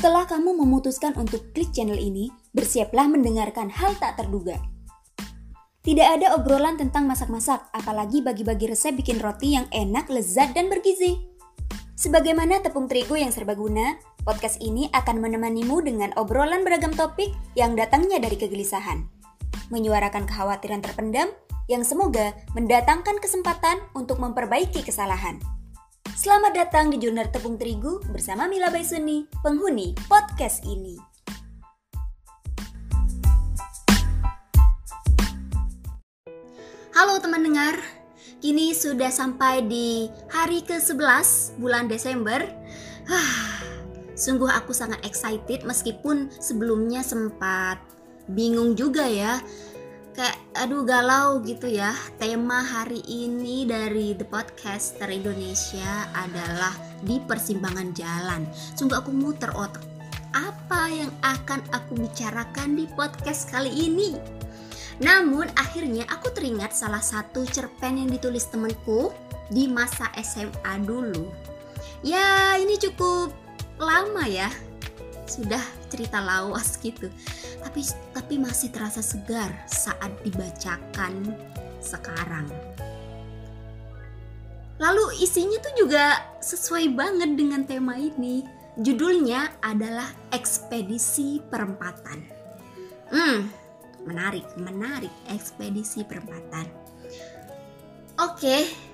Setelah kamu memutuskan untuk klik channel ini, bersiaplah mendengarkan hal tak terduga. Tidak ada obrolan tentang masak-masak, apalagi bagi-bagi resep bikin roti yang enak, lezat, dan bergizi. Sebagaimana tepung terigu yang serbaguna, podcast ini akan menemanimu dengan obrolan beragam topik yang datangnya dari kegelisahan. Menyuarakan kekhawatiran terpendam yang semoga mendatangkan kesempatan untuk memperbaiki kesalahan. Selamat datang di Jurnal Tepung Terigu bersama Mila Baisuni, penghuni podcast ini. Halo teman dengar, kini sudah sampai di hari ke-11 bulan Desember. sungguh aku sangat excited meskipun sebelumnya sempat bingung juga ya kayak aduh galau gitu ya. Tema hari ini dari The Podcaster Indonesia adalah di persimpangan jalan. Sungguh aku muter otak. Apa yang akan aku bicarakan di podcast kali ini? Namun akhirnya aku teringat salah satu cerpen yang ditulis temanku di masa SMA dulu. Ya ini cukup lama ya. Sudah cerita lawas gitu tapi tapi masih terasa segar saat dibacakan sekarang. Lalu isinya tuh juga sesuai banget dengan tema ini. Judulnya adalah ekspedisi perempatan. Hmm menarik menarik. Ekspedisi perempatan. Oke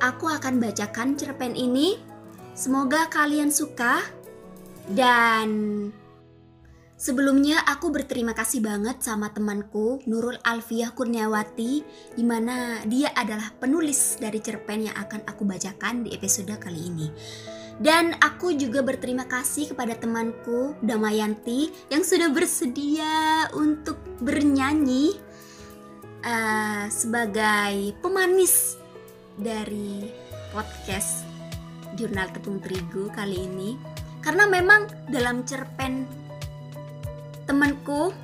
aku akan bacakan cerpen ini. Semoga kalian suka dan sebelumnya aku berterima kasih banget sama temanku Nurul Alfiah Kurniawati di mana dia adalah penulis dari cerpen yang akan aku bacakan di episode kali ini. Dan aku juga berterima kasih kepada temanku Damayanti yang sudah bersedia untuk bernyanyi uh, sebagai pemanis dari podcast Jurnal Tepung Terigu kali ini karena memang dalam cerpen temanku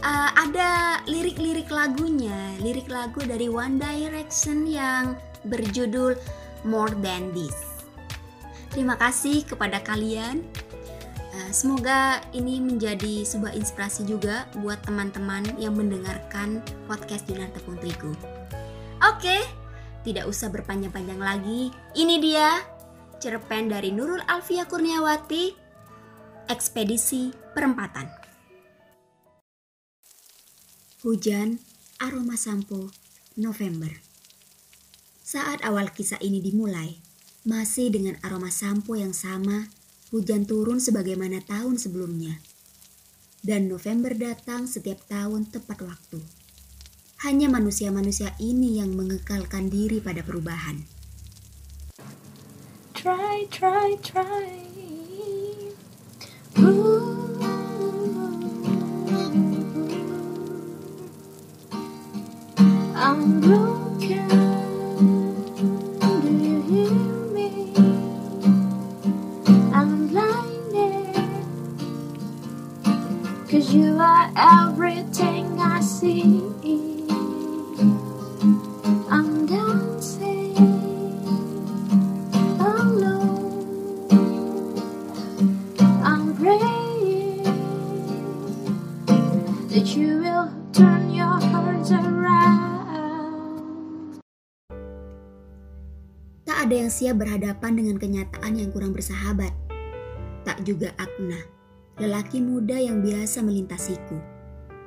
uh, ada lirik-lirik lagunya. Lirik lagu dari One Direction yang berjudul More Than This. Terima kasih kepada kalian. Uh, semoga ini menjadi sebuah inspirasi juga buat teman-teman yang mendengarkan podcast Dinar Tepung Terigu oke tidak usah berpanjang-panjang lagi. Ini dia cerpen dari Nurul Alfia Kurniawati, Ekspedisi Perempatan. Hujan, aroma sampo, November. Saat awal kisah ini dimulai, masih dengan aroma sampo yang sama, hujan turun sebagaimana tahun sebelumnya. Dan November datang setiap tahun tepat waktu. Hanya manusia-manusia ini yang mengekalkan diri pada perubahan try, try, try. Ada yang siap berhadapan dengan kenyataan yang kurang bersahabat. Tak juga Agna, lelaki muda yang biasa melintasiku.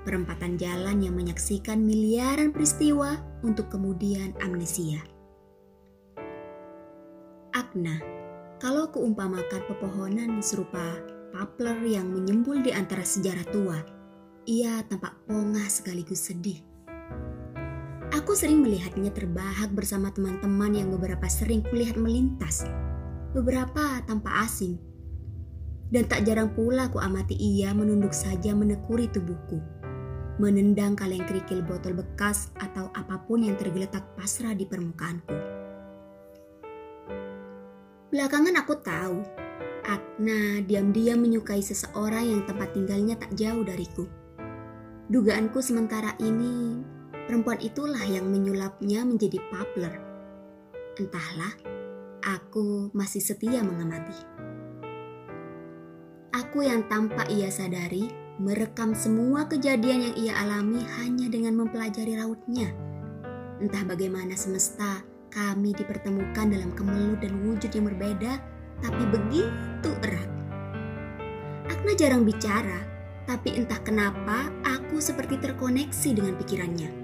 Perempatan jalan yang menyaksikan miliaran peristiwa untuk kemudian amnesia. Agna, kalau keumpamakan pepohonan serupa poplar yang menyembul di antara sejarah tua, ia tampak pongah sekaligus sedih Aku sering melihatnya terbahak bersama teman-teman yang beberapa sering kulihat melintas, beberapa tanpa asing. Dan tak jarang pula ku amati ia menunduk saja menekuri tubuhku, menendang kaleng kerikil botol bekas atau apa pun yang tergeletak pasrah di permukaanku. Belakangan aku tahu, Agna diam-diam menyukai seseorang yang tempat tinggalnya tak jauh dariku. Dugaanku sementara ini Perempuan itulah yang menyulapnya menjadi poplar. Entahlah, aku masih setia mengamati. Aku yang tanpa ia sadari merekam semua kejadian yang ia alami hanya dengan mempelajari rautnya. Entah bagaimana semesta, kami dipertemukan dalam kemelut dan wujud yang berbeda, tapi begitu erat. Akna jarang bicara, tapi entah kenapa aku seperti terkoneksi dengan pikirannya.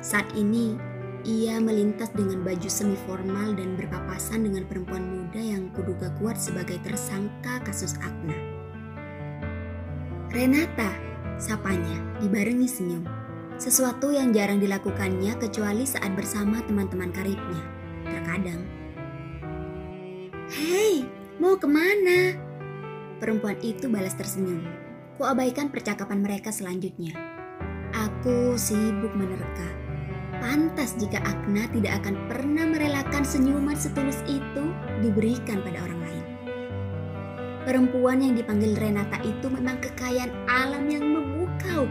Saat ini, ia melintas dengan baju semi formal dan berpapasan dengan perempuan muda yang kuduga kuat sebagai tersangka kasus Agna. Renata, sapanya, dibarengi senyum. Sesuatu yang jarang dilakukannya kecuali saat bersama teman-teman karibnya. Terkadang. Hei, mau ke mana? Perempuan itu balas tersenyum. Kuabaikan percakapan mereka selanjutnya. Aku sibuk menerka Pantas jika Agna tidak akan pernah merelakan senyuman setulus itu diberikan pada orang lain. Perempuan yang dipanggil Renata itu memang kekayaan alam yang memukau.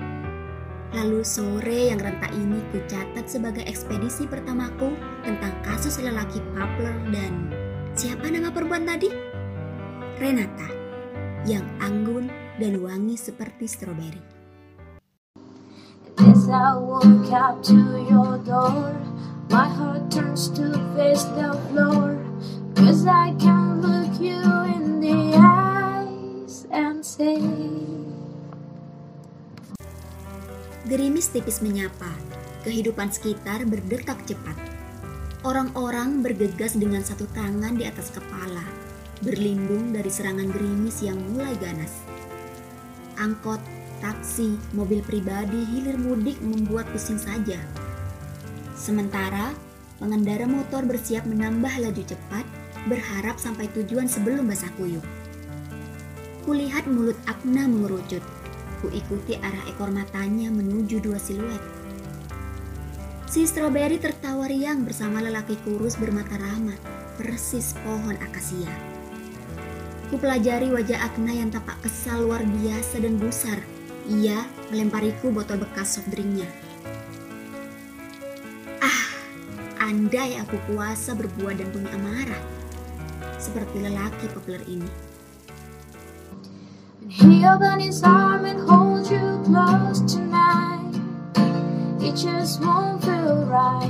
Lalu sore yang rentak ini kucatat sebagai ekspedisi pertamaku tentang kasus lelaki Papler dan siapa nama perempuan tadi? Renata, yang anggun dan wangi seperti stroberi. As I walk up to your door, my heart turns to face the floor. Cause I can look you in the eyes and say Gerimis tipis menyapa, kehidupan sekitar berdetak cepat. Orang-orang bergegas dengan satu tangan di atas kepala, berlindung dari serangan gerimis yang mulai ganas. Angkot taksi, mobil pribadi hilir mudik membuat pusing saja. Sementara pengendara motor bersiap menambah laju cepat, berharap sampai tujuan sebelum basah kuyup. Kulihat mulut Agna mengerucut. Kuikuti arah ekor matanya menuju dua siluet. Si stroberi tertawa riang bersama lelaki kurus bermata ramah, persis pohon akasia. Kupelajari wajah Agna yang tampak kesal luar biasa dan gusar ia melempariku botol bekas soft drinknya. Ah, andai aku kuasa berbuat dan punya amarah. Seperti lelaki populer ini. He opened his arm and hold you close tonight. It just won't feel right.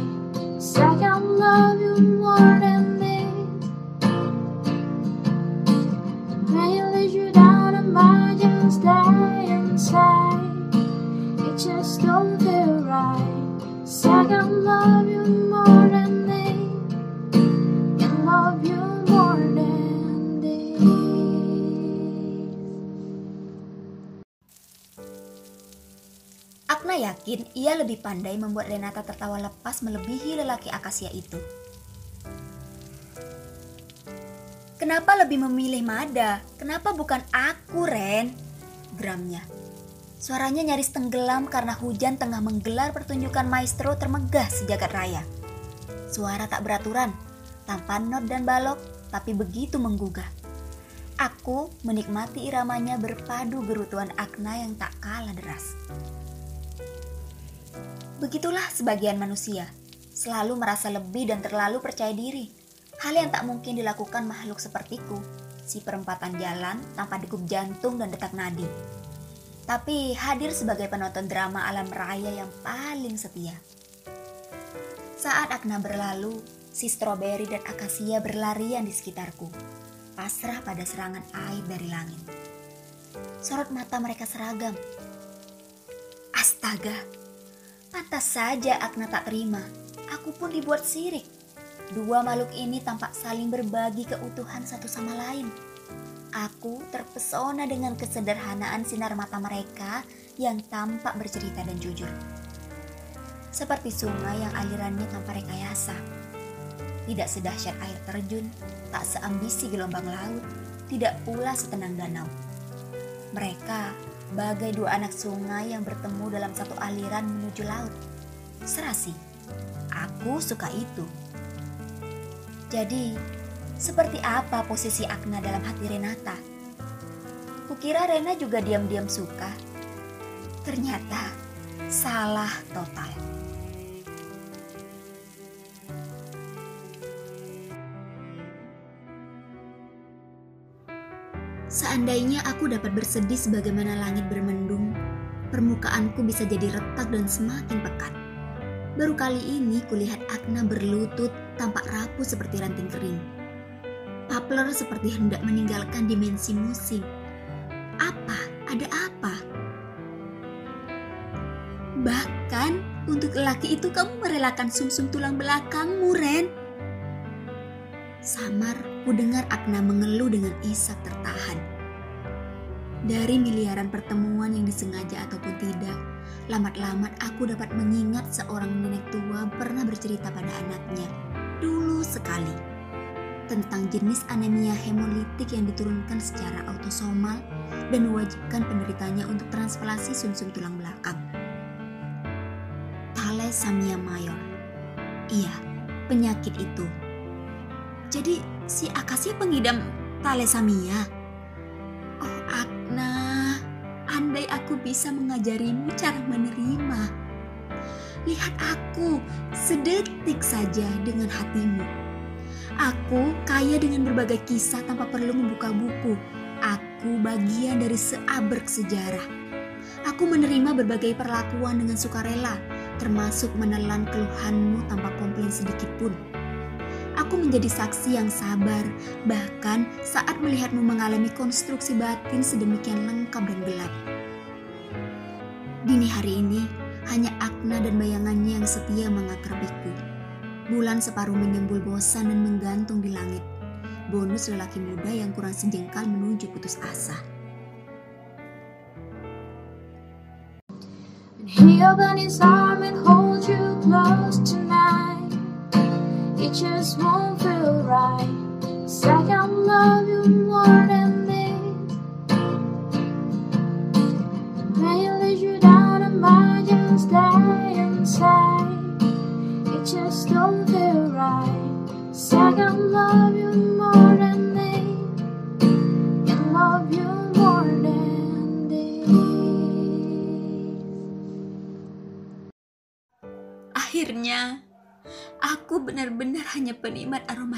Second love you more than inside. It just don't feel right. Second love you more than this. Can love you more than this. Akna yakin ia lebih pandai membuat Renata tertawa lepas melebihi lelaki akasia itu. Kenapa lebih memilih Mada? Kenapa bukan aku, Ren? Geramnya. Suaranya nyaris tenggelam karena hujan tengah menggelar pertunjukan maestro termegah sejagat raya. Suara tak beraturan, tanpa not dan balok, tapi begitu menggugah. Aku menikmati iramanya berpadu gerutuan akna yang tak kalah deras. Begitulah sebagian manusia, selalu merasa lebih dan terlalu percaya diri. Hal yang tak mungkin dilakukan makhluk sepertiku, si perempatan jalan tanpa degup jantung dan detak nadi tapi hadir sebagai penonton drama alam raya yang paling setia. Saat Agna berlalu, si stroberi dan akasia berlarian di sekitarku, pasrah pada serangan air dari langit. Sorot mata mereka seragam. Astaga, pantas saja Agna tak terima. Aku pun dibuat sirik. Dua makhluk ini tampak saling berbagi keutuhan satu sama lain Aku terpesona dengan kesederhanaan sinar mata mereka yang tampak bercerita dan jujur. Seperti sungai yang alirannya tanpa rekayasa. Tidak sedahsyat air terjun, tak seambisi gelombang laut, tidak pula setenang danau. Mereka bagai dua anak sungai yang bertemu dalam satu aliran menuju laut. Serasi, aku suka itu. Jadi, seperti apa posisi Agna dalam hati Renata? Kukira Rena juga diam-diam suka. Ternyata salah total. Seandainya aku dapat bersedih sebagaimana langit bermendung, permukaanku bisa jadi retak dan semakin pekat. Baru kali ini kulihat Akna berlutut tampak rapuh seperti ranting kering. Papler seperti hendak meninggalkan dimensi musim. Apa? Ada apa? Bahkan untuk lelaki itu kamu merelakan sumsum -sum tulang belakangmu, Ren. Samar, ku dengar Akna mengeluh dengan isak tertahan. Dari miliaran pertemuan yang disengaja ataupun tidak, lamat-lamat aku dapat mengingat seorang nenek tua pernah bercerita pada anaknya, dulu sekali, tentang jenis anemia hemolitik yang diturunkan secara autosomal dan mewajibkan penderitanya untuk transplantasi sumsum tulang belakang. Thalassemia mayor. Iya, penyakit itu jadi si Akasia pengidam thalassemia. Oh Akna, andai aku bisa mengajarimu cara menerima. Lihat aku sedetik saja dengan hatimu. Aku kaya dengan berbagai kisah tanpa perlu membuka buku. Aku bagian dari seabrek sejarah. Aku menerima berbagai perlakuan dengan sukarela, termasuk menelan keluhanmu tanpa komplain sedikit pun aku menjadi saksi yang sabar, bahkan saat melihatmu mengalami konstruksi batin sedemikian lengkap dan gelap. Dini hari ini, hanya Akna dan bayangannya yang setia mengakrabiku. Bulan separuh menyembul bosan dan menggantung di langit. Bonus lelaki muda yang kurang sejengkal menuju putus asa.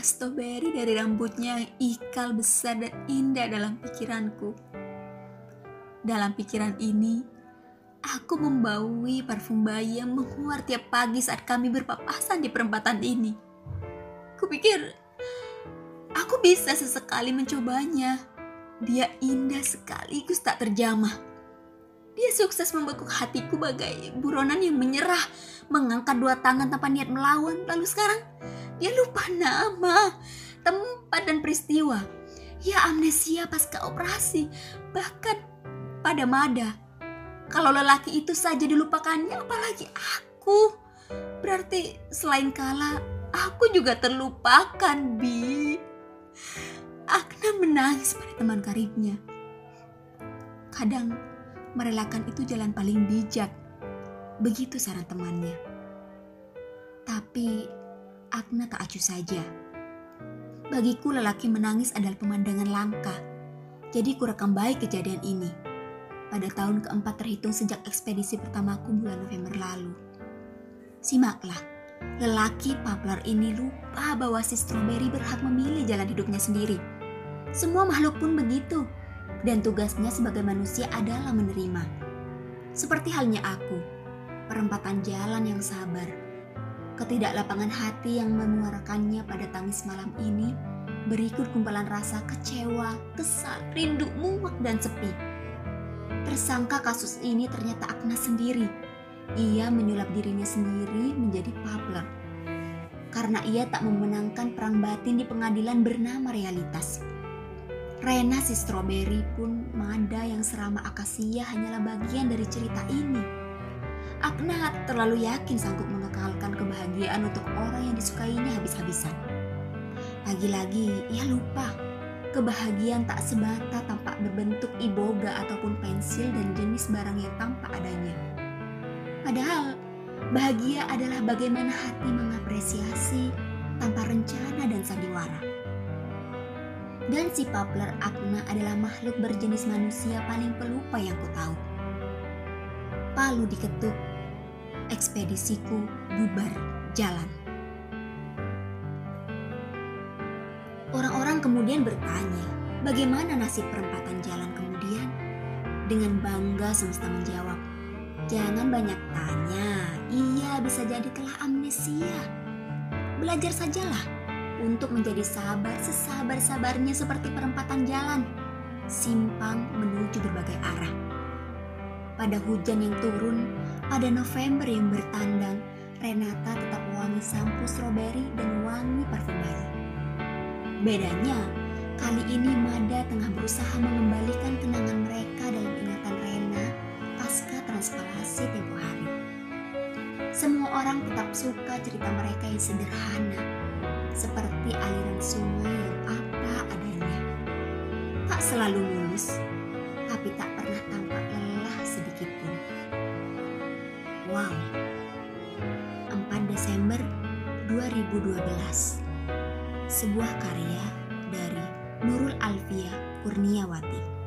Aroma stroberi dari rambutnya yang ikal besar dan indah dalam pikiranku. Dalam pikiran ini, aku membaui parfum bayi yang menguar tiap pagi saat kami berpapasan di perempatan ini. Kupikir aku bisa sesekali mencobanya. Dia indah sekaligus tak terjamah. Dia sukses membekuk hatiku bagai buronan yang menyerah, mengangkat dua tangan tanpa niat melawan. Lalu sekarang dia lupa nama, tempat dan peristiwa. Ya amnesia pasca operasi, bahkan pada Mada. Kalau lelaki itu saja dilupakannya, apalagi aku. Berarti selain kala, aku juga terlupakan, Bi. Akna menangis pada teman karibnya. Kadang merelakan itu jalan paling bijak. Begitu saran temannya. Tapi Agna tak acuh saja. Bagiku lelaki menangis adalah pemandangan langka. Jadi kurekam baik kejadian ini. Pada tahun keempat terhitung sejak ekspedisi pertamaku bulan November lalu. Simaklah, lelaki paplar ini lupa bahwa si stroberi berhak memilih jalan hidupnya sendiri. Semua makhluk pun begitu dan tugasnya sebagai manusia adalah menerima. Seperti halnya aku, perempatan jalan yang sabar, ketidaklapangan hati yang memuarakannya pada tangis malam ini, berikut kumpalan rasa kecewa, kesal, rindu, muak, dan sepi. Tersangka kasus ini ternyata Akna sendiri. Ia menyulap dirinya sendiri menjadi pabler. Karena ia tak memenangkan perang batin di pengadilan bernama realitas. Rena si stroberi pun Mada yang serama akasia hanyalah bagian dari cerita ini. Akna terlalu yakin sanggup mengekalkan kebahagiaan untuk orang yang disukainya habis-habisan. Lagi-lagi ia lupa kebahagiaan tak sebata tampak berbentuk iboga ataupun pensil dan jenis barang yang tampak adanya. Padahal bahagia adalah bagaimana hati mengapresiasi tanpa rencana dan sandiwara. Dan si Papler Akna adalah makhluk berjenis manusia paling pelupa yang ku tahu. Palu diketuk, ekspedisiku bubar jalan. Orang-orang kemudian bertanya, Bagaimana nasib perempatan jalan kemudian? Dengan bangga semesta menjawab, Jangan banyak tanya, ia bisa jadi telah amnesia. Belajar sajalah untuk menjadi sabar sesabar-sabarnya seperti perempatan jalan, simpang menuju berbagai arah. Pada hujan yang turun, pada November yang bertandang, Renata tetap wangi sampo stroberi dan wangi parfum bayi. Bedanya, kali ini Mada tengah berusaha mengembalikan kenangan mereka dalam ingatan Rena pasca transparasi tempo hari. Semua orang tetap suka cerita mereka yang sederhana, seperti aliran sungai yang apa adanya. Tak selalu mulus, 2012 Sebuah karya dari Nurul Alfia Kurniawati